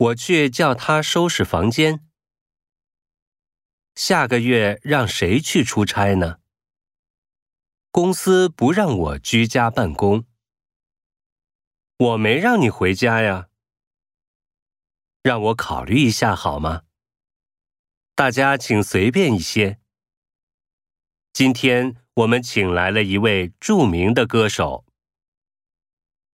我去叫他收拾房间。下个月让谁去出差呢？公司不让我居家办公。我没让你回家呀。让我考虑一下好吗？大家请随便一些。今天我们请来了一位著名的歌手。